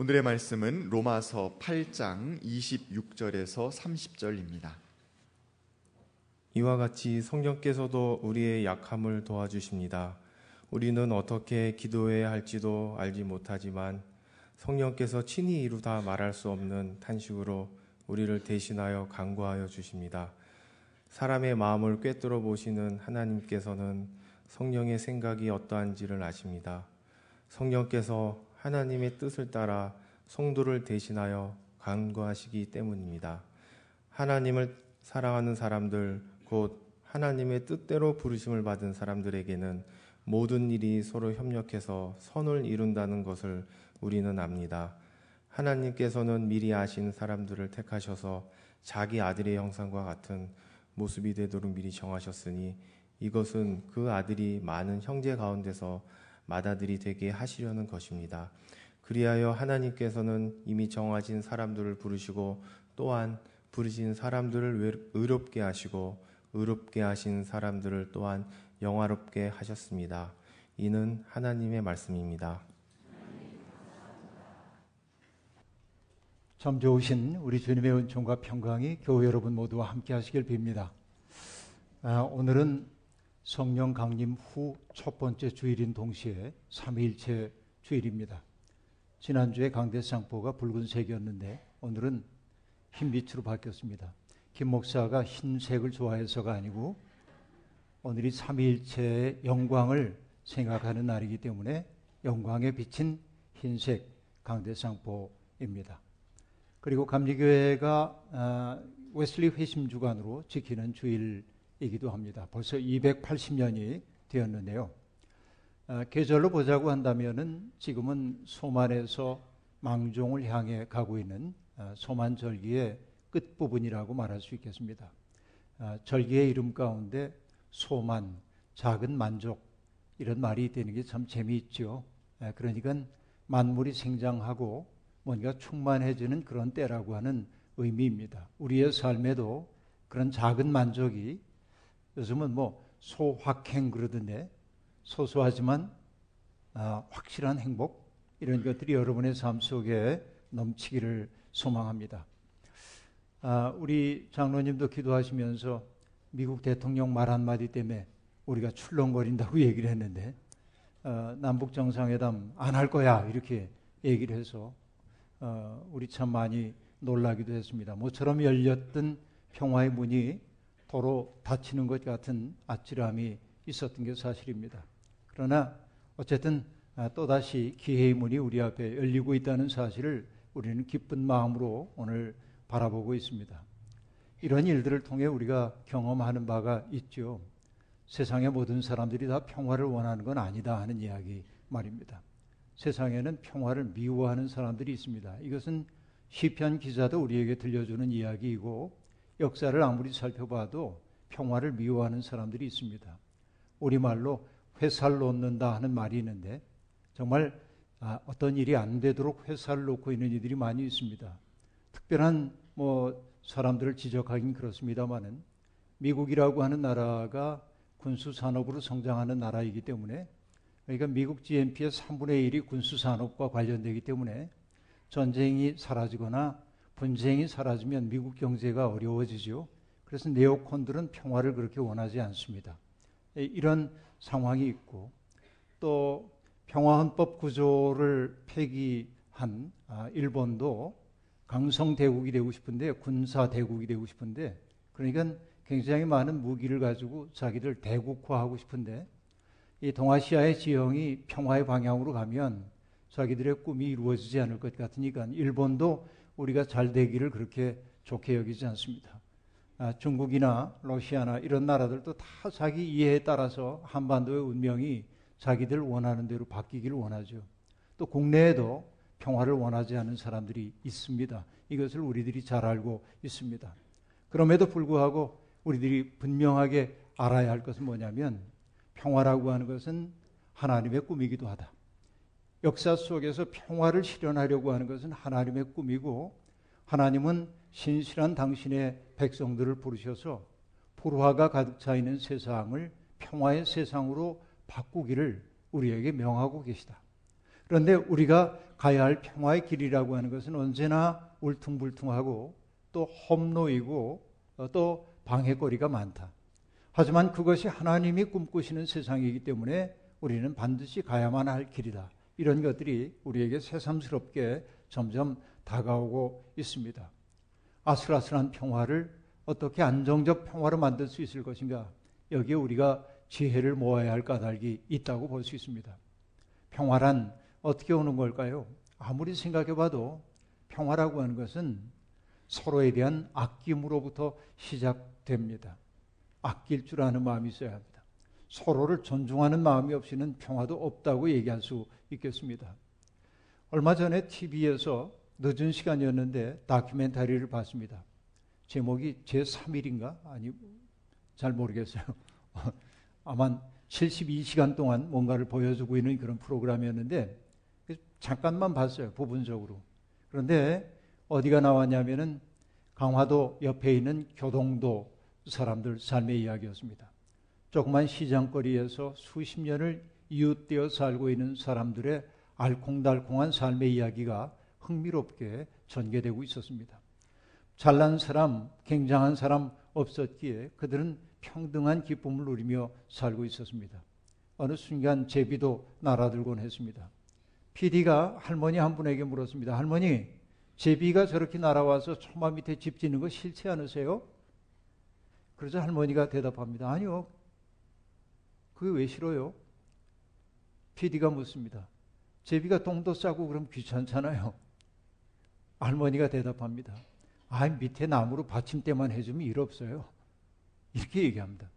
오늘의 말씀은 로마서 8장 26절에서 30절입니다. 이와 같이 성령께서도 우리의 약함을 도와주십니다. 우리는 어떻게 기도해야 할지도 알지 못하지만 성령께서 친히 이루다 말할 수 없는 탄식으로 우리를 대신하여 간구하여 주십니다. 사람의 마음을 꿰뚫어 보시는 하나님께서는 성령의 생각이 어떠한지를 아십니다. 성령께서 하나님의 뜻을 따라 성도를 대신하여 간구하시기 때문입니다. 하나님을 사랑하는 사람들, 곧 하나님의 뜻대로 부르심을 받은 사람들에게는 모든 일이 서로 협력해서 선을 이룬다는 것을 우리는 압니다. 하나님께서는 미리 아신 사람들을 택하셔서 자기 아들의 형상과 같은 모습이 되도록 미리 정하셨으니 이것은 그 아들이 많은 형제 가운데서 맏아들이 되게 하시려는 것입니다. 그리하여 하나님께서는 이미 정하신 사람들을 부르시고 또한 부르신 사람들을 의롭게 하시고 의롭게 하신 사람들을 또한 영화롭게 하셨습니다. 이는 하나님의 말씀입니다. 참 좋으신 우리 주님의 은총과 평강이 교회 여러분 모두와 함께 하시길 빕니다. 아, 오늘은 성령 강림 후 첫 번째 주일인 동시에 삼위일체 주일입니다. 지난주에 강대상포가 붉은색이었는데 오늘은 흰빛으로 바뀌었습니다. 김 목사가 흰색을 좋아해서가 아니고 오늘이 삼위일체의 영광을 생각하는 날이기 때문에 영광에 비친 흰색 강대상포입니다. 그리고 감리교회가 아, 웨슬리 회심 주간으로 지키는 주일 이기도 합니다. 벌써 280년이 되었는데요. 아, 계절로 보자고 한다면은 지금은 소만에서 망종을 향해 가고 있는 아, 소만 절기의 끝 부분이라고 말할 수 있겠습니다. 절기의 이름 가운데 소만, 작은 만족 이런 말이 되는 게 참 재미있죠. 그러니까 만물이 생장하고 뭔가 충만해지는 그런 때라고 하는 의미입니다. 우리의 삶에도 그런 작은 만족이 요즘은 뭐 소확행 그러던데 소소하지만 아, 확실한 행복 이런 것들이 여러분의 삶 속에 넘치기를 소망합니다. 아, 우리 장로님도 기도하시면서 미국 대통령 말 한마디 때문에 우리가 출렁거린다고 얘기를 했는데 어, 남북 정상회담 안 할 거야 이렇게 얘기를 해서 어, 우리 참 많이 놀라기도 했습니다. 모처럼 열렸던 평화의 문이 도로 닫히는 것 같은 아찔함이 있었던 게 사실입니다. 그러나 어쨌든 아, 또다시 기회의 문이 우리 앞에 열리고 있다는 사실을 우리는 기쁜 마음으로 오늘 바라보고 있습니다. 이런 일들을 통해 우리가 경험하는 바가 있죠. 세상의 모든 사람들이 다 평화를 원하는 건 아니다 하는 이야기 말입니다. 세상에는 평화를 미워하는 사람들이 있습니다. 이것은 시편 기자도 우리에게 들려주는 이야기이고 역사를 아무리 살펴봐도 평화를 미워하는 사람들이 있습니다. 우리말로 회살 놓는다 하는 말이 있는데 정말 아, 어떤 일이 안 되도록 회사를 놓고 있는 이들이 많이 있습니다. 특별한 뭐 사람들을 지적하긴 그렇습니다만은 미국이라고 하는 나라가 군수 산업으로 성장하는 나라이기 때문에 그러니까 미국 GNP의 3분의 1이 군수 산업과 관련되기 때문에 전쟁이 사라지거나 분쟁이 사라지면 미국 경제가 어려워지죠. 그래서 네오콘들은 평화를 그렇게 원하지 않습니다. 예, 이런 상황이 있고 또 평화헌법 구조를 폐기한 아, 일본도 강성 대국이 되고 싶은데 군사 대국이 되고 싶은데 그러니까 굉장히 많은 무기를 가지고 자기들 대국화하고 싶은데 이 동아시아의 지형이 평화의 방향으로 가면 자기들의 꿈이 이루어지지 않을 것 같으니까 일본도 우리가 잘 되기를 그렇게 좋게 여기지 않습니다. 아, 중국이나 러시아나 이런 나라들도 다 자기 이해에 따라서 한반도의 운명이 자기들 원하는 대로 바뀌기를 원하죠. 또 국내에도 평화를 원하지 않는 사람들이 있습니다. 이것을 우리들이 잘 알고 있습니다. 그럼에도 불구하고 우리들이 분명하게 알아야 할 것은 뭐냐면 평화라고 하는 것은 하나님의 꿈이기도 하다. 역사 속에서 평화를 실현하려고 하는 것은 하나님의 꿈이고 하나님은 신실한 당신의 백성들을 부르셔서 불화가 가득 차 있는 세상을 평화의 세상으로 바꾸기를 우리에게 명하고 계시다. 그런데 우리가 가야 할 평화의 길이라고 하는 것은 언제나 울퉁불퉁하고 또 험로이고 어, 또 방해거리가 많다. 하지만 그것이 하나님이 꿈꾸시는 세상이기 때문에 우리는 반드시 가야만 할 길이다. 이런 것들이 우리에게 새삼스럽게 점점 다가오고 있습니다. 아슬아슬한 평화를 어떻게 안정적 평화로 만들 수 있을 것인가? 여기에 우리가 지혜를 모아야 할 까닭이 있다고 볼 수 있습니다. 평화란 어떻게 오는 걸까요? 아무리 생각해 봐도 평화라고 하는 것은 서로에 대한 아낌으로부터 시작됩니다. 아낄 줄 아는 마음이 있어야 합니다. 서로를 존중하는 마음이 없이는 평화도 없다고 얘기할 수 있겠습니다. 얼마 전에 TV에서 늦은 시간이었는데 다큐멘터리를 봤습니다. 제목이 제3일인가? 아니, 잘 모르겠어요. 아마 72시간 동안 뭔가를 보여주고 있는 그런 프로그램이었는데 잠깐만 봤어요. 부분적으로. 그런데 어디가 나왔냐면은 강화도 옆에 있는 교동도 사람들 삶의 이야기였습니다. 조그만 시장거리에서 수십 년을 이웃되어 살고 있는 사람들의 알콩달콩한 삶의 이야기가 흥미롭게 전개되고 있었습니다. 잘난 사람, 굉장한 사람 없었기에 그들은 평등한 기쁨을 누리며 살고 있었습니다. 어느 순간 제비도 날아들곤 했습니다. PD가 할머니 한 분에게 물었습니다. 할머니, 제비가 저렇게 날아와서 초마 밑에 집 짓는 거 싫지 않으세요? 그러자 할머니가 대답합니다. 아니요. 그게 왜 싫어요? PD가 묻습니다. 제비가 똥도 싸고 그럼 귀찮잖아요. 할머니가 대답합니다. 아, 밑에 나무로 받침대만 해주면 일 없어요. 이렇게 얘기합니다.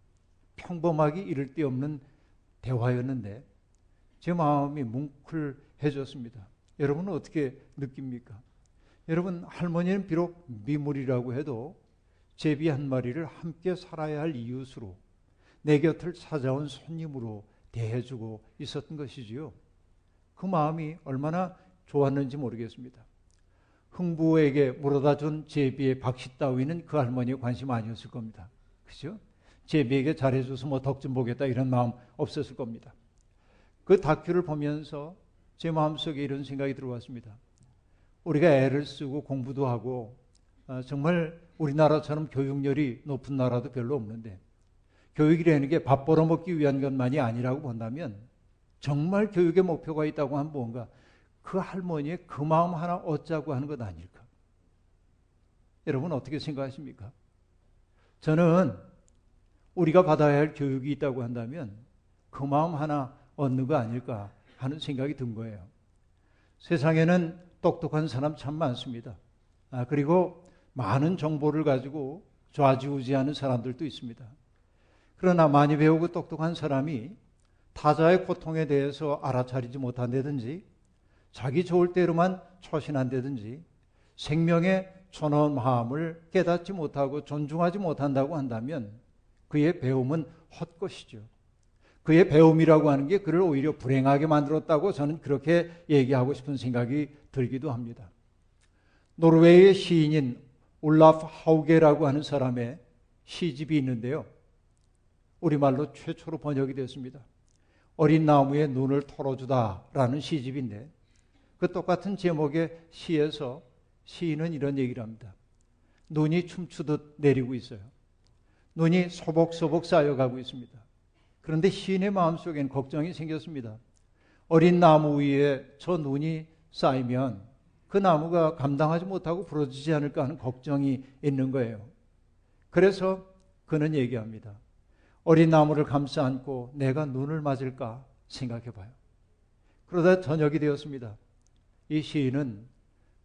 평범하기 이를 데 없는 대화였는데 제 마음이 뭉클해졌습니다. 여러분은 어떻게 느낍니까? 여러분 할머니는 비록 미물이라고 해도 제비 한 마리를 함께 살아야 할 이웃으로 내 곁을 찾아온 손님으로 대해주고 있었던 것이지요. 그 마음이 얼마나 좋았는지 모르겠습니다. 흥부에게 물어다 준 제비의 박씨 따위는 그 할머니의 관심 아니었을 겁니다. 그죠? 제비에게 잘해줘서 뭐 덕 좀 보겠다 이런 마음 없었을 겁니다. 그 다큐를 보면서 제 마음속에 이런 생각이 들어왔습니다. 우리가 애를 쓰고 공부도 하고 어, 정말 우리나라처럼 교육열이 높은 나라도 별로 없는데 교육이라는 게 밥 벌어먹기 위한 것만이 아니라고 본다면 정말 교육의 목표가 있다고 하면 뭔가 그 할머니의 그 마음 하나 얻자고 하는 것 아닐까? 여러분 어떻게 생각하십니까? 저는 우리가 받아야 할 교육이 있다고 한다면 그 마음 하나 얻는 거 아닐까 하는 생각이 든 거예요. 세상에는 똑똑한 사람 참 많습니다. 아, 그리고 많은 정보를 가지고 좌지우지하는 사람들도 있습니다. 그러나 많이 배우고 똑똑한 사람이 타자의 고통에 대해서 알아차리지 못한다든지 자기 좋을 대로만 처신한다든지 생명의 마음을 깨닫지 못하고 존중하지 못한다고 한다면 그의 배움은 헛것이죠. 그의 배움이라고 하는 게 그를 오히려 불행하게 만들었다고 저는 그렇게 얘기하고 싶은 생각이 들기도 합니다. 노르웨이의 시인인 올라프 하우게라고 하는 사람의 시집이 있는데요. 우리말로 최초로 번역이 됐습니다. 어린 나무에 눈을 털어주다라는 시집인데 그 똑같은 제목의 시에서 시인은 이런 얘기를 합니다. 눈이 춤추듯 내리고 있어요. 눈이 소복소복 쌓여가고 있습니다. 그런데 시인의 마음속엔 걱정이 생겼습니다. 어린 나무 위에 저 눈이 쌓이면 그 나무가 감당하지 못하고 부러지지 않을까 하는 걱정이 있는 거예요. 그래서 그는 얘기합니다. 어린 나무를 감싸 안고 내가 눈을 맞을까 생각해 봐요. 그러다 저녁이 되었습니다. 이 시인은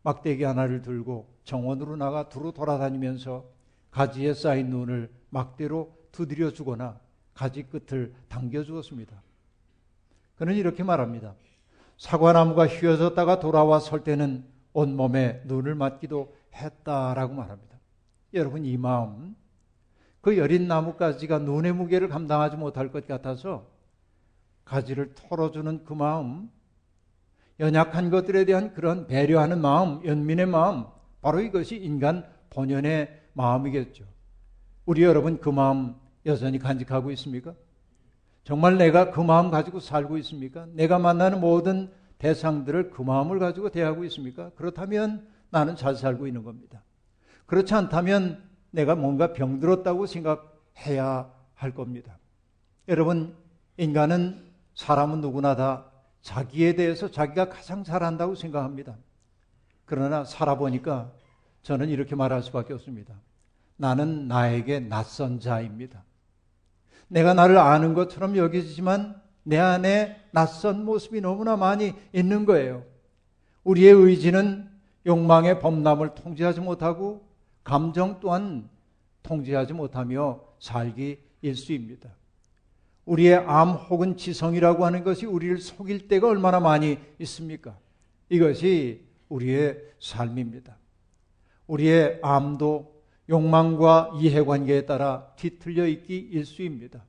막대기 하나를 들고 정원으로 나가 두루 돌아다니면서 가지에 쌓인 눈을 막대로 두드려 주거나 가지 끝을 당겨 주었습니다. 그는 이렇게 말합니다. 사과나무가 휘어졌다가 돌아와 설 때는 온몸에 눈을 맞기도 했다라고 말합니다. 여러분 이 마음 그 여린 나무가지가 눈의 무게를 감당하지 못할 것 같아서 가지를 털어주는 그 마음 연약한 것들에 대한 그런 배려하는 마음, 연민의 마음, 바로 이것이 인간 본연의 마음이겠죠. 우리 여러분 그 마음 여전히 간직하고 있습니까? 정말 내가 그 마음 가지고 살고 있습니까? 내가 만나는 모든 대상들을 그 마음을 가지고 대하고 있습니까? 그렇다면 나는 잘 살고 있는 겁니다. 그렇지 않다면 내가 뭔가 병들었다고 생각해야 할 겁니다. 여러분, 인간은 사람은 누구나 다 자기에 대해서 자기가 가장 잘한다고 생각합니다. 그러나 살아보니까 저는 이렇게 말할 수밖에 없습니다. 나는 나에게 낯선 자입니다. 내가 나를 아는 것처럼 여기지만 내 안에 낯선 모습이 너무나 많이 있는 거예요. 우리의 의지는 욕망의 범람을 통제하지 못하고 감정 또한 통제하지 못하며 살기 일수입니다. 우리의 암 혹은 지성이라고 하는 것이 우리를 속일 때가 얼마나 많이 있습니까? 이것이 우리의 삶입니다. 우리의 암도 욕망과 이해관계에 따라 뒤틀려 있기 일수입니다.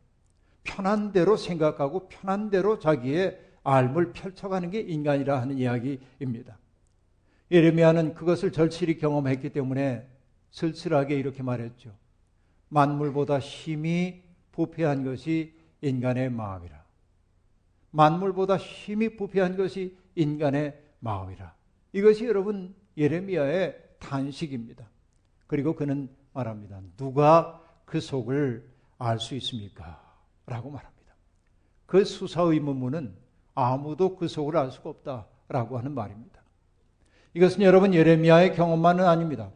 편한 대로 생각하고 편한 대로 자기의 삶을 펼쳐가는 게 인간이라 하는 이야기입니다. 예레미야는 그것을 절실히 경험했기 때문에 쓸쓸하게 이렇게 말했죠. 만물보다 힘이 부패한 것이 인간의 마음이라. 만물보다 힘이 부패한 것이 인간의 마음이라. 이것이 여러분 예레미야의 탄식입니다. 그리고 그는 말합니다. 누가 그 속을 알 수 있습니까? 라고 말합니다. 그 수사 의문문은 아무도 그 속을 알 수가 없다라고 하는 말입니다. 이것은 여러분 예레미야의 경험만은 아닙니다.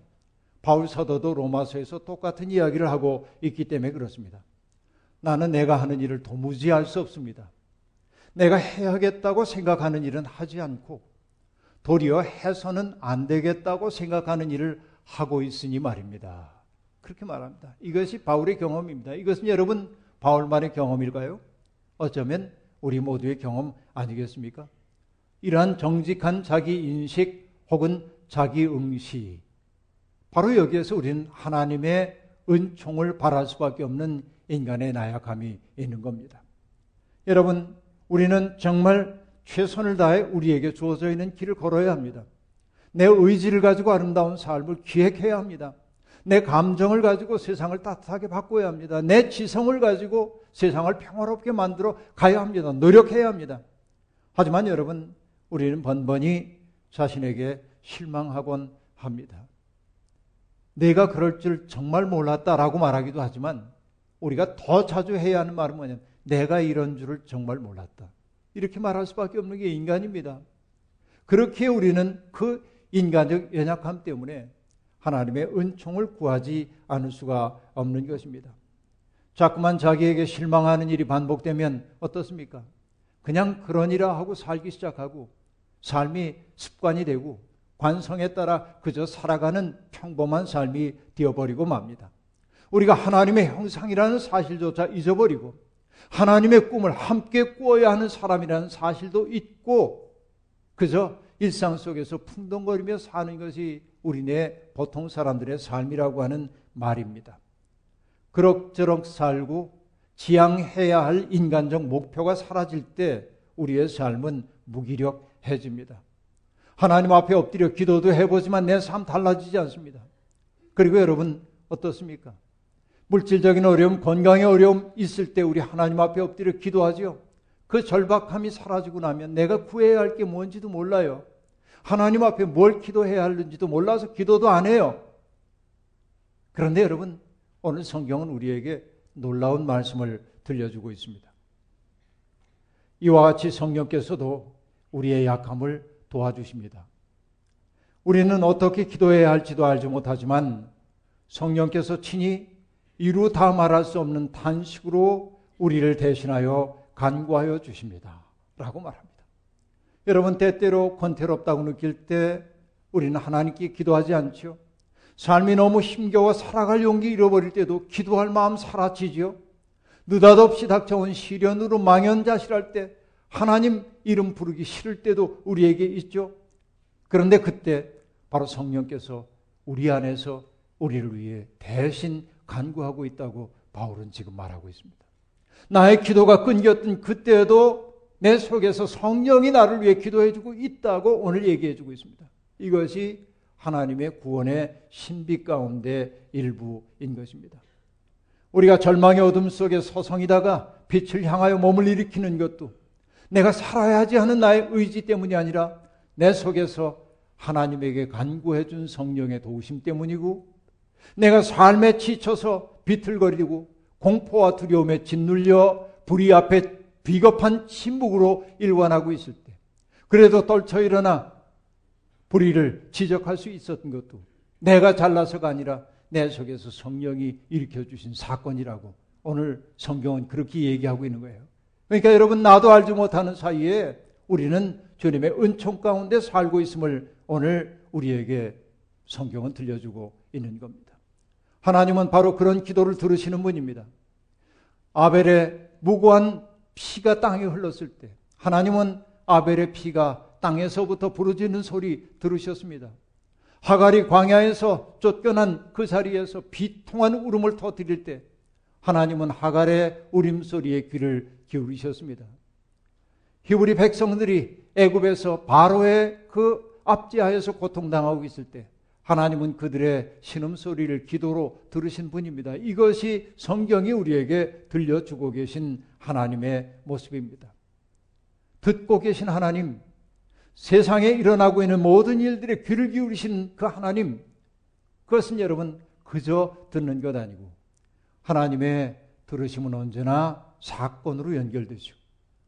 바울 사도도 로마서에서 똑같은 이야기를 하고 있기 때문에 그렇습니다. 나는 내가 하는 일을 도무지 할 수 없습니다. 내가 해야겠다고 생각하는 일은 하지 않고 도리어 해서는 안 되겠다고 생각하는 일을 하고 있으니 말입니다. 그렇게 말합니다. 이것이 바울의 경험입니다. 이것은 여러분 바울만의 경험일까요? 어쩌면 우리 모두의 경험 아니겠습니까? 이러한 정직한 자기 인식 혹은 자기 응시. 바로 여기에서 우리는 하나님의 은총을 바랄 수밖에 없는 인간의 나약함이 있는 겁니다. 여러분, 우리는 정말 최선을 다해 우리에게 주어져 있는 길을 걸어야 합니다. 내 의지를 가지고 아름다운 삶을 기획해야 합니다. 내 감정을 가지고 세상을 따뜻하게 바꿔야 합니다. 내 지성을 가지고 세상을 평화롭게 만들어 가야 합니다. 노력해야 합니다. 하지만 여러분, 우리는 번번이 자신에게 실망하곤 합니다. 내가 그럴 줄 정말 몰랐다라고 말하기도 하지만 우리가 더 자주 해야 하는 말은 뭐냐면 내가 이런 줄을 정말 몰랐다. 이렇게 말할 수밖에 없는 게 인간입니다. 그렇게 우리는 그 인간적 연약함 때문에 하나님의 은총을 구하지 않을 수가 없는 것입니다. 자꾸만 자기에게 실망하는 일이 반복되면 어떻습니까? 그냥 그러니라 하고 살기 시작하고 삶이 습관이 되고 관성에 따라 그저 살아가는 평범한 삶이 되어버리고 맙니다. 우리가 하나님의 형상이라는 사실조차 잊어버리고 하나님의 꿈을 함께 꾸어야 하는 사람이라는 사실도 잊고 그저 일상 속에서 풍덩거리며 사는 것이 우리네 보통 사람들의 삶이라고 하는 말입니다. 그럭저럭 살고 지향해야 할 인간적 목표가 사라질 때 우리의 삶은 무기력해집니다. 하나님 앞에 엎드려 기도도 해보지만 내 삶 달라지지 않습니다. 그리고 여러분 어떻습니까? 물질적인 어려움, 건강의 어려움 있을 때 우리 하나님 앞에 엎드려 기도하지요. 그 절박함이 사라지고 나면 내가 구해야 할 게 뭔지도 몰라요. 하나님 앞에 뭘 기도해야 하는지도 몰라서 기도도 안 해요. 그런데 여러분, 오늘 성경은 우리에게 놀라운 말씀을 들려주고 있습니다. 이와 같이 성령께서도 우리의 약함을 도와주십니다. 우리는 어떻게 기도해야 할지도 알지 못하지만 성령께서 친히 이루 다 말할 수 없는 탄식으로 우리를 대신하여 간구하여 주십니다. 라고 말합니다. 여러분, 때때로 권태롭다고 느낄 때 우리는 하나님께 기도하지 않죠. 삶이 너무 힘겨워 살아갈 용기 잃어버릴 때도 기도할 마음 사라지죠. 느닷없이 닥쳐온 시련으로 망연자실할 때 하나님 이름 부르기 싫을 때도 우리에게 있죠. 그런데 그때 바로 성령께서 우리 안에서 우리를 위해 대신 간구하고 있다고 바울은 지금 말하고 있습니다. 나의 기도가 끊겼던 그때도 내 속에서 성령이 나를 위해 기도해주고 있다고 오늘 얘기해주고 있습니다. 이것이 하나님의 구원의 신비 가운데 일부인 것입니다. 우리가 절망의 어둠 속에 서성이다가 빛을 향하여 몸을 일으키는 것도 내가 살아야지 하는 나의 의지 때문이 아니라 내 속에서 하나님에게 간구해 준 성령의 도우심 때문이고 내가 삶에 지쳐서 비틀거리고 공포와 두려움에 짓눌려 불의 앞에 비겁한 침묵으로 일관하고 있을 때 그래도 떨쳐 일어나 불의를 지적할 수 있었던 것도 내가 잘나서가 아니라 내 속에서 성령이 일으켜 주신 사건이라고 오늘 성경은 그렇게 얘기하고 있는 거예요. 그러니까 여러분 나도 알지 못하는 사이에 우리는 주님의 은총 가운데 살고 있음을 오늘 우리에게 성경은 들려주고 있는 겁니다. 하나님은 바로 그런 기도를 들으시는 분입니다. 아벨의 무고한 피가 땅에 흘렀을 때 하나님은 아벨의 피가 땅에서부터 부르짖는 소리 들으셨습니다. 하갈이 광야에서 쫓겨난 그 자리에서 비통한 울음을 터뜨릴 때 하나님은 하갈의 울음소리에 귀를 기울이셨습니다. 히브리 백성들이 애굽에서 바로의 그 압제하에서 고통당하고 있을 때 하나님은 그들의 신음소리를 기도로 들으신 분입니다. 이것이 성경이 우리에게 들려주고 계신 하나님의 모습입니다. 듣고 계신 하나님, 세상에 일어나고 있는 모든 일들에 귀를 기울이신 그 하나님, 그것은 여러분 그저 듣는 것 아니고 하나님의 들으심은 언제나 사건으로 연결되죠.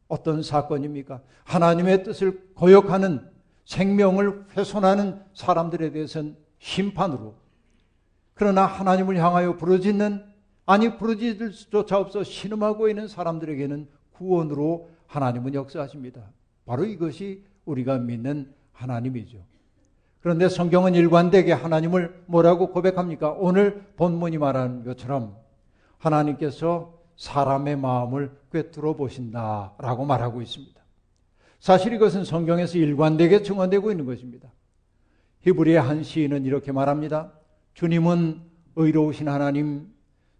어떤 사건입니까? 하나님의 뜻을 거역하는 생명을 훼손하는 사람들에 대해서는 심판으로 그러나 하나님을 향하여 부르짖는 아니 부르짖을 수조차 없어 신음하고 있는 사람들에게는 구원으로 하나님은 역사하십니다. 바로 이것이 우리가 믿는 하나님이죠. 그런데 성경은 일관되게 하나님을 뭐라고 고백합니까? 오늘 본문이 말하는 것처럼 하나님께서 사람의 마음을 꿰뚫어 보신다라고 말하고 있습니다. 사실 이것은 성경에서 일관되게 증언되고 있는 것입니다. 히브리의 한 시인은 이렇게 말합니다. 주님은 의로우신 하나님,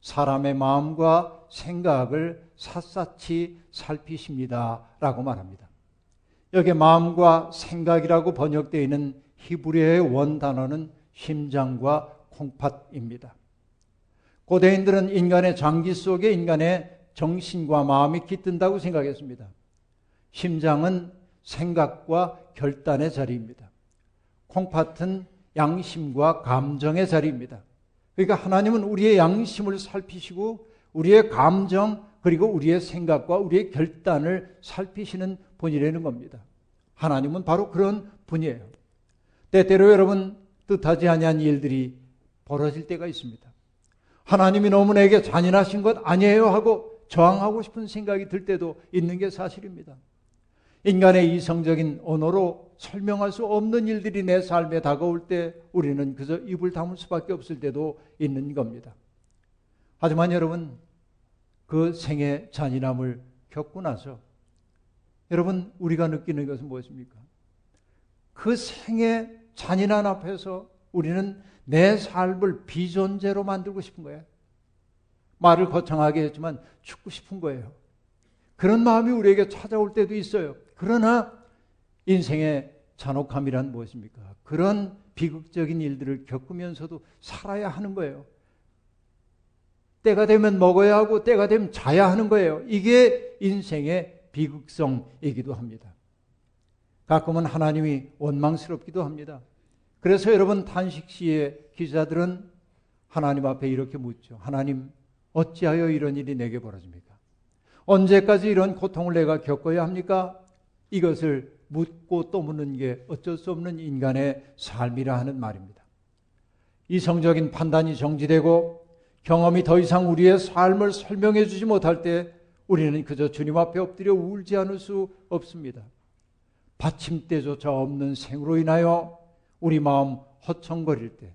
사람의 마음과 생각을 샅샅이 살피십니다. 라고 말합니다. 여기 마음과 생각이라고 번역되어 있는 히브리의 원 단어는 심장과 콩팥입니다. 고대인들은 인간의 장기 속에 인간의 정신과 마음이 깃든다고 생각했습니다. 심장은 생각과 결단의 자리입니다. 콩팥은 양심과 감정의 자리입니다. 그러니까 하나님은 우리의 양심을 살피시고 우리의 감정 그리고 우리의 생각과 우리의 결단을 살피시는 분이라는 겁니다. 하나님은 바로 그런 분이에요. 때때로 여러분 뜻하지 아니한 일들이 벌어질 때가 있습니다. 하나님이 너무 내게 잔인하신 것 아니에요 하고 저항하고 싶은 생각이 들 때도 있는 게 사실입니다. 인간의 이성적인 언어로 설명할 수 없는 일들이 내 삶에 다가올 때 우리는 그저 입을 다물 수밖에 없을 때도 있는 겁니다. 하지만 여러분, 그 생의 잔인함을 겪고 나서 여러분, 우리가 느끼는 것은 무엇입니까? 그 생의 잔인한 앞에서 우리는 내 삶을 비존재로 만들고 싶은 거예요. 말을 거창하게 했지만 죽고 싶은 거예요. 그런 마음이 우리에게 찾아올 때도 있어요. 그러나 인생의 잔혹함이란 무엇입니까? 그런 비극적인 일들을 겪으면서도 살아야 하는 거예요. 때가 되면 먹어야 하고 때가 되면 자야 하는 거예요. 이게 인생의 비극성이기도 합니다. 가끔은 하나님이 원망스럽기도 합니다. 그래서 여러분 탄식 시의 기자들은 하나님 앞에 이렇게 묻죠. 하나님, 어찌하여 이런 일이 내게 벌어집니까? 언제까지 이런 고통을 내가 겪어야 합니까? 이것을 묻고 또 묻는 게 어쩔 수 없는 인간의 삶이라 하는 말입니다. 이성적인 판단이 정지되고 경험이 더 이상 우리의 삶을 설명해 주지 못할 때 우리는 그저 주님 앞에 엎드려 울지 않을 수 없습니다. 받침대조차 없는 생으로 인하여 우리 마음 허청거릴 때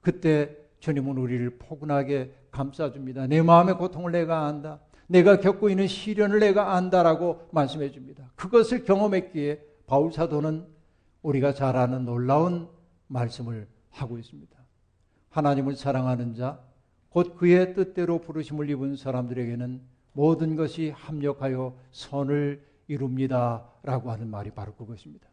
그때 주님은 우리를 포근하게 감싸줍니다. 내 마음의 고통을 내가 안다. 내가 겪고 있는 시련을 내가 안다라고 말씀해 줍니다. 그것을 경험했기에 바울 사도는 우리가 잘 아는 놀라운 말씀을 하고 있습니다. 하나님을 사랑하는 자, 곧 그의 뜻대로 부르심을 입은 사람들에게는 모든 것이 합력하여 선을 이룹니다. 라고 하는 말이 바로 그것입니다.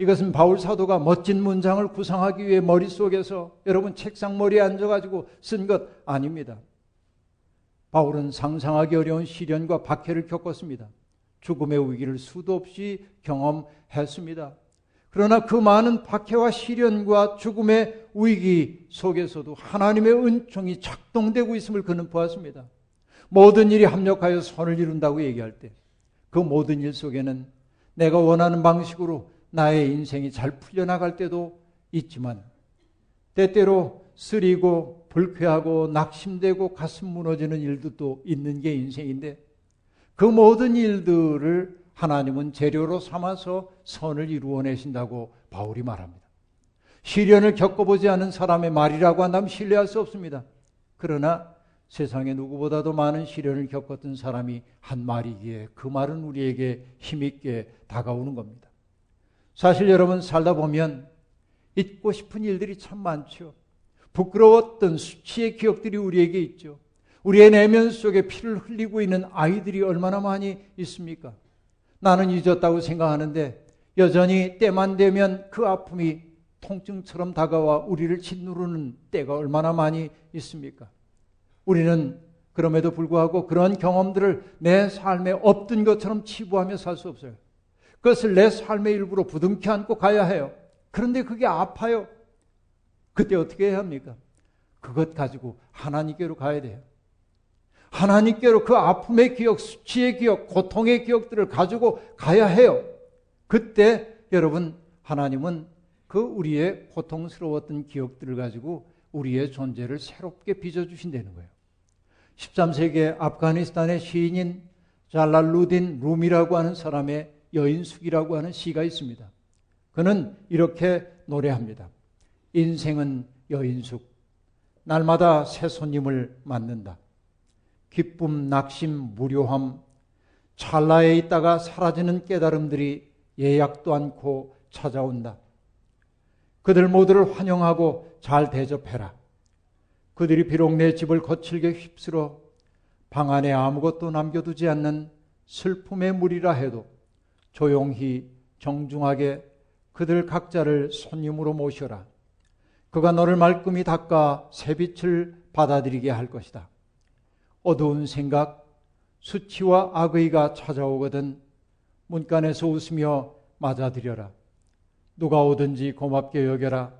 이것은 바울 사도가 멋진 문장을 구상하기 위해 머릿속에서 여러분 책상 머리에 앉아가지고 쓴 것 아닙니다. 바울은 상상하기 어려운 시련과 박해를 겪었습니다. 죽음의 위기를 수도 없이 경험했습니다. 그러나 그 많은 박해와 시련과 죽음의 위기 속에서도 하나님의 은총이 작동되고 있음을 그는 보았습니다. 모든 일이 합력하여 선을 이룬다고 얘기할 때 그 모든 일 속에는 내가 원하는 방식으로 나의 인생이 잘 풀려나갈 때도 있지만 때때로 쓰리고 불쾌하고 낙심되고 가슴 무너지는 일도 있는 게 인생인데 그 모든 일들을 하나님은 재료로 삼아서 선을 이루어내신다고 바울이 말합니다. 시련을 겪어보지 않은 사람의 말이라고 한다면 신뢰할 수 없습니다. 그러나 세상에 누구보다도 많은 시련을 겪었던 사람이 한 말이기에 그 말은 우리에게 힘있게 다가오는 겁니다. 사실 여러분 살다 보면 잊고 싶은 일들이 참 많죠. 부끄러웠던 수치의 기억들이 우리에게 있죠. 우리의 내면 속에 피를 흘리고 있는 아이들이 얼마나 많이 있습니까? 나는 잊었다고 생각하는데 여전히 때만 되면 그 아픔이 통증처럼 다가와 우리를 짓누르는 때가 얼마나 많이 있습니까? 우리는 그럼에도 불구하고 그런 경험들을 내 삶에 없던 것처럼 치부하며 살 수 없어요. 그것을 내 삶의 일부로 부둥켜 안고 가야 해요. 그런데 그게 아파요. 그때 어떻게 해야 합니까? 그것 가지고 하나님께로 가야 돼요. 하나님께로 그 아픔의 기억, 수치의 기억, 고통의 기억들을 가지고 가야 해요. 그때 여러분 하나님은 그 우리의 고통스러웠던 기억들을 가지고 우리의 존재를 새롭게 빚어주신다는 거예요. 13세기 아프가니스탄의 시인인 잘랄루딘 룸이라고 하는 사람의 여인숙이라고 하는 시가 있습니다. 그는 이렇게 노래합니다. 인생은 여인숙. 날마다 새 손님을 맞는다. 기쁨, 낙심, 무료함, 찰나에 있다가 사라지는 깨달음들이 예약도 않고 찾아온다. 그들 모두를 환영하고 잘 대접해라. 그들이 비록 내 집을 거칠게 휩쓸어 방 안에 아무것도 남겨두지 않는 슬픔의 물이라 해도 조용히 정중하게 그들 각자를 손님으로 모셔라. 그가 너를 말끔히 닦아 새빛을 받아들이게 할 것이다. 어두운 생각, 수치와 악의가 찾아오거든 문간에서 웃으며 맞아들여라. 누가 오든지 고맙게 여겨라.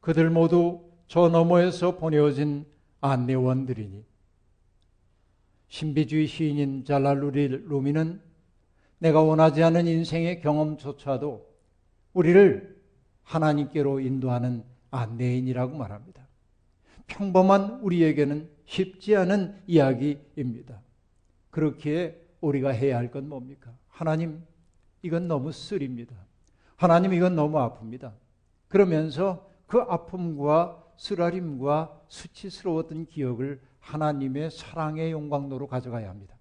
그들 모두 저 너머에서 보내어진 안내원들이니. 신비주의 시인인 잘랄루리 루미는 내가 원하지 않은 인생의 경험조차도 우리를 하나님께로 인도하는 안내인이라고 말합니다. 평범한 우리에게는 쉽지 않은 이야기입니다. 그렇기에 우리가 해야 할 건 뭡니까? 하나님, 이건 너무 쓰립니다. 하나님, 이건 너무 아픕니다. 그러면서 그 아픔과 쓰라림과 수치스러웠던 기억을 하나님의 사랑의 영광로로 가져가야 합니다.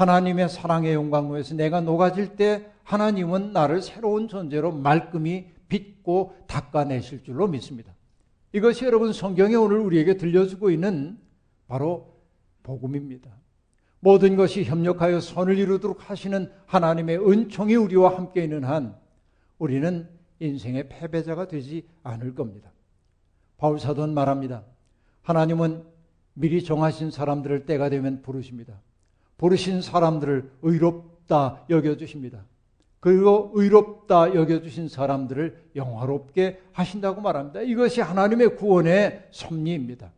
하나님의 사랑의 영광로에서 내가 녹아질 때 하나님은 나를 새로운 존재로 말끔히 빚고 닦아내실 줄로 믿습니다. 이것이 여러분 성경에 오늘 우리에게 들려주고 있는 바로 복음입니다. 모든 것이 협력하여 선을 이루도록 하시는 하나님의 은총이 우리와 함께 있는 한 우리는 인생의 패배자가 되지 않을 겁니다. 바울 사도는 말합니다. 하나님은 미리 정하신 사람들을 때가 되면 부르십니다. 부르신 사람들을 의롭다 여겨주십니다. 그리고 의롭다 여겨주신 사람들을 영화롭게 하신다고 말합니다. 이것이 하나님의 구원의 섭리입니다.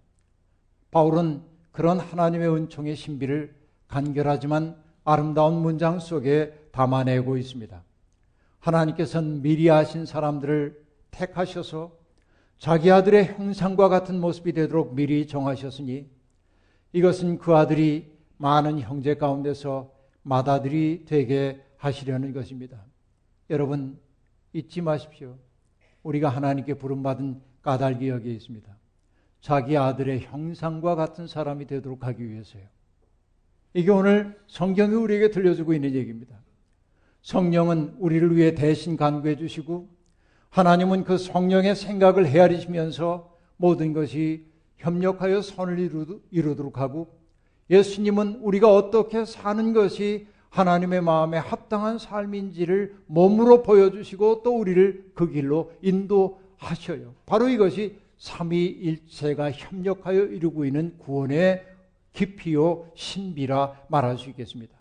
바울은 그런 하나님의 은총의 신비를 간결하지만 아름다운 문장 속에 담아내고 있습니다. 하나님께서는 미리 하신 사람들을 택하셔서 자기 아들의 형상과 같은 모습이 되도록 미리 정하셨으니 이것은 그 아들이 많은 형제 가운데서 맏아들이 되게 하시려는 것입니다. 여러분 잊지 마십시오. 우리가 하나님께 부름받은 까닭이 여기에 있습니다. 자기 아들의 형상과 같은 사람이 되도록 하기 위해서요. 이게 오늘 성경이 우리에게 들려주고 있는 얘기입니다. 성령은 우리를 위해 대신 간구해 주시고 하나님은 그 성령의 생각을 헤아리시면서 모든 것이 협력하여 선을 이루도록 하고 예수님은 우리가 어떻게 사는 것이 하나님의 마음에 합당한 삶인지를 몸으로 보여주시고 또 우리를 그 길로 인도하셔요. 바로 이것이 삼위일체가 협력하여 이루고 있는 구원의 깊이요 신비라 말할 수 있겠습니다.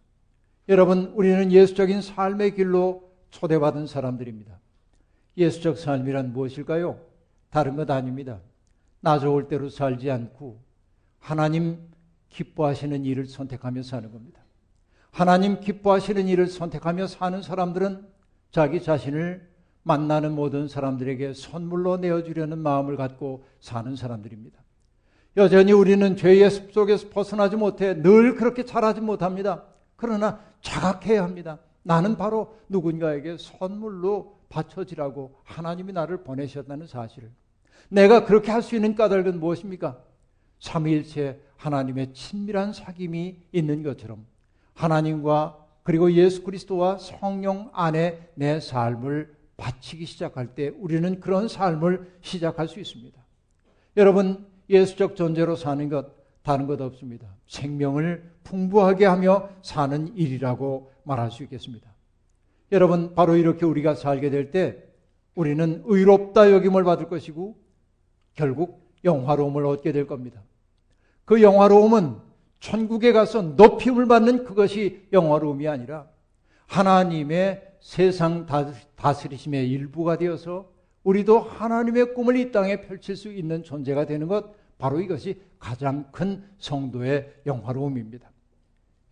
여러분, 우리는 예수적인 삶의 길로 초대받은 사람들입니다. 예수적 삶이란 무엇일까요? 다른 것 아닙니다. 나 좋을 대로 살지 않고 하나님 기뻐하시는 일을 선택하며 사는 겁니다. 하나님 기뻐하시는 일을 선택하며 사는 사람들은 자기 자신을 만나는 모든 사람들에게 선물로 내어주려는 마음을 갖고 사는 사람들입니다. 여전히 우리는 죄의 습 속에서 벗어나지 못해 늘 그렇게 잘하지 못합니다. 그러나 자각해야 합니다. 나는 바로 누군가에게 선물로 바쳐지라고 하나님이 나를 보내셨다는 사실을. 내가 그렇게 할 수 있는 까닭은 무엇입니까? 삼위일체 하나님의 친밀한 사귐이 있는 것처럼 하나님과 그리고 예수 그리스도와 성령 안에 내 삶을 바치기 시작할 때 우리는 그런 삶을 시작할 수 있습니다. 여러분, 예수적 존재로 사는 것 다른 것 없습니다. 생명을 풍부하게 하며 사는 일이라고 말할 수 있겠습니다. 여러분, 바로 이렇게 우리가 살게 될 때 우리는 의롭다 여김을 받을 것이고 결국 영화로움을 얻게 될 겁니다. 그 영화로움은 천국에 가서 높임을 받는 그것이 영화로움이 아니라 하나님의 세상 다스리심의 일부가 되어서 우리도 하나님의 꿈을 이 땅에 펼칠 수 있는 존재가 되는 것 바로 이것이 가장 큰 성도의 영화로움입니다.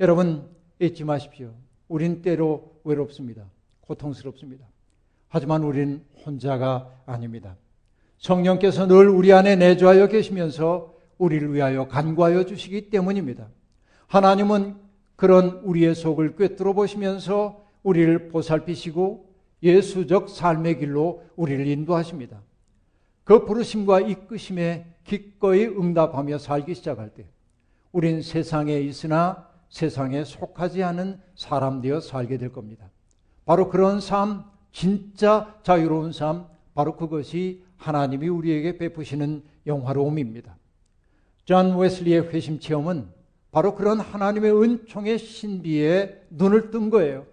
여러분 잊지 마십시오. 우린 때로 외롭습니다. 고통스럽습니다. 하지만 우린 혼자가 아닙니다. 성령께서 늘 우리 안에 내주하여 계시면서 우리를 위하여 간과하여 주시기 때문입니다. 하나님은 그런 우리의 속을 꿰뚫어 보시면서 우리를 보살피시고 예수적 삶의 길로 우리를 인도하십니다. 그 부르심과 이끄심에 기꺼이 응답하며 살기 시작할 때 우린 세상에 있으나 세상에 속하지 않은 사람 되어 살게 될 겁니다. 바로 그런 삶, 진짜 자유로운 삶, 바로 그것이 하나님이 우리에게 베푸시는 영화로움입니다. 존 웨슬리의 회심 체험은 바로 그런 하나님의 은총의 신비에 눈을 뜬 거예요.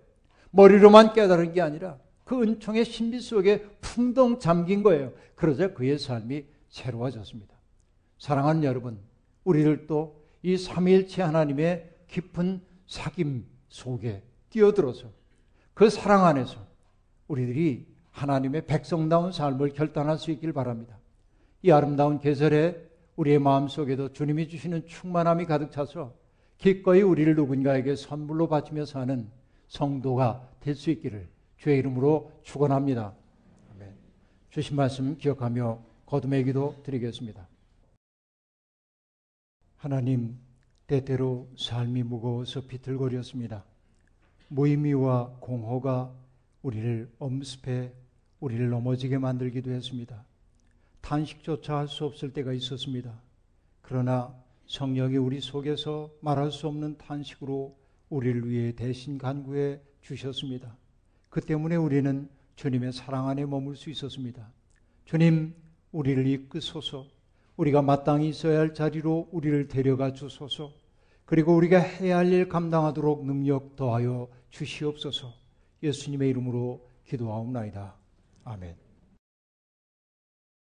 머리로만 깨달은 게 아니라 그 은총의 신비 속에 풍덩 잠긴 거예요. 그러자 그의 삶이 새로워졌습니다. 사랑하는 여러분, 우리들도 이 삼위일체 하나님의 깊은 사귐 속에 뛰어들어서 그 사랑 안에서 우리들이 하나님의 백성다운 삶을 결단할 수 있길 바랍니다. 이 아름다운 계절에 우리의 마음 속에도 주님이 주시는 충만함이 가득 차서 기꺼이 우리를 누군가에게 선물로 바치며 사는 성도가 될 수 있기를 주의 이름으로 축원합니다. 주신 말씀 기억하며 거듭의 기도 드리겠습니다. 하나님, 때때로 삶이 무거워서 비틀거렸습니다. 무의미와 공허가 우리를 엄습해 우리를 넘어지게 만들기도 했습니다. 탄식조차 할 수 없을 때가 있었습니다. 그러나 성령이 우리 속에서 말할 수 없는 탄식으로 우리를 위해 대신 간구해 주셨습니다. 그 때문에 우리는 주님의 사랑 안에 머물 수 있었습니다. 주님, 우리를 이끄소서, 우리가 마땅히 있어야 할 자리로 우리를 데려가 주소서, 그리고 우리가 해야 할 일 감당하도록 능력 더하여 주시옵소서, 예수님의 이름으로 기도하옵나이다. 아멘.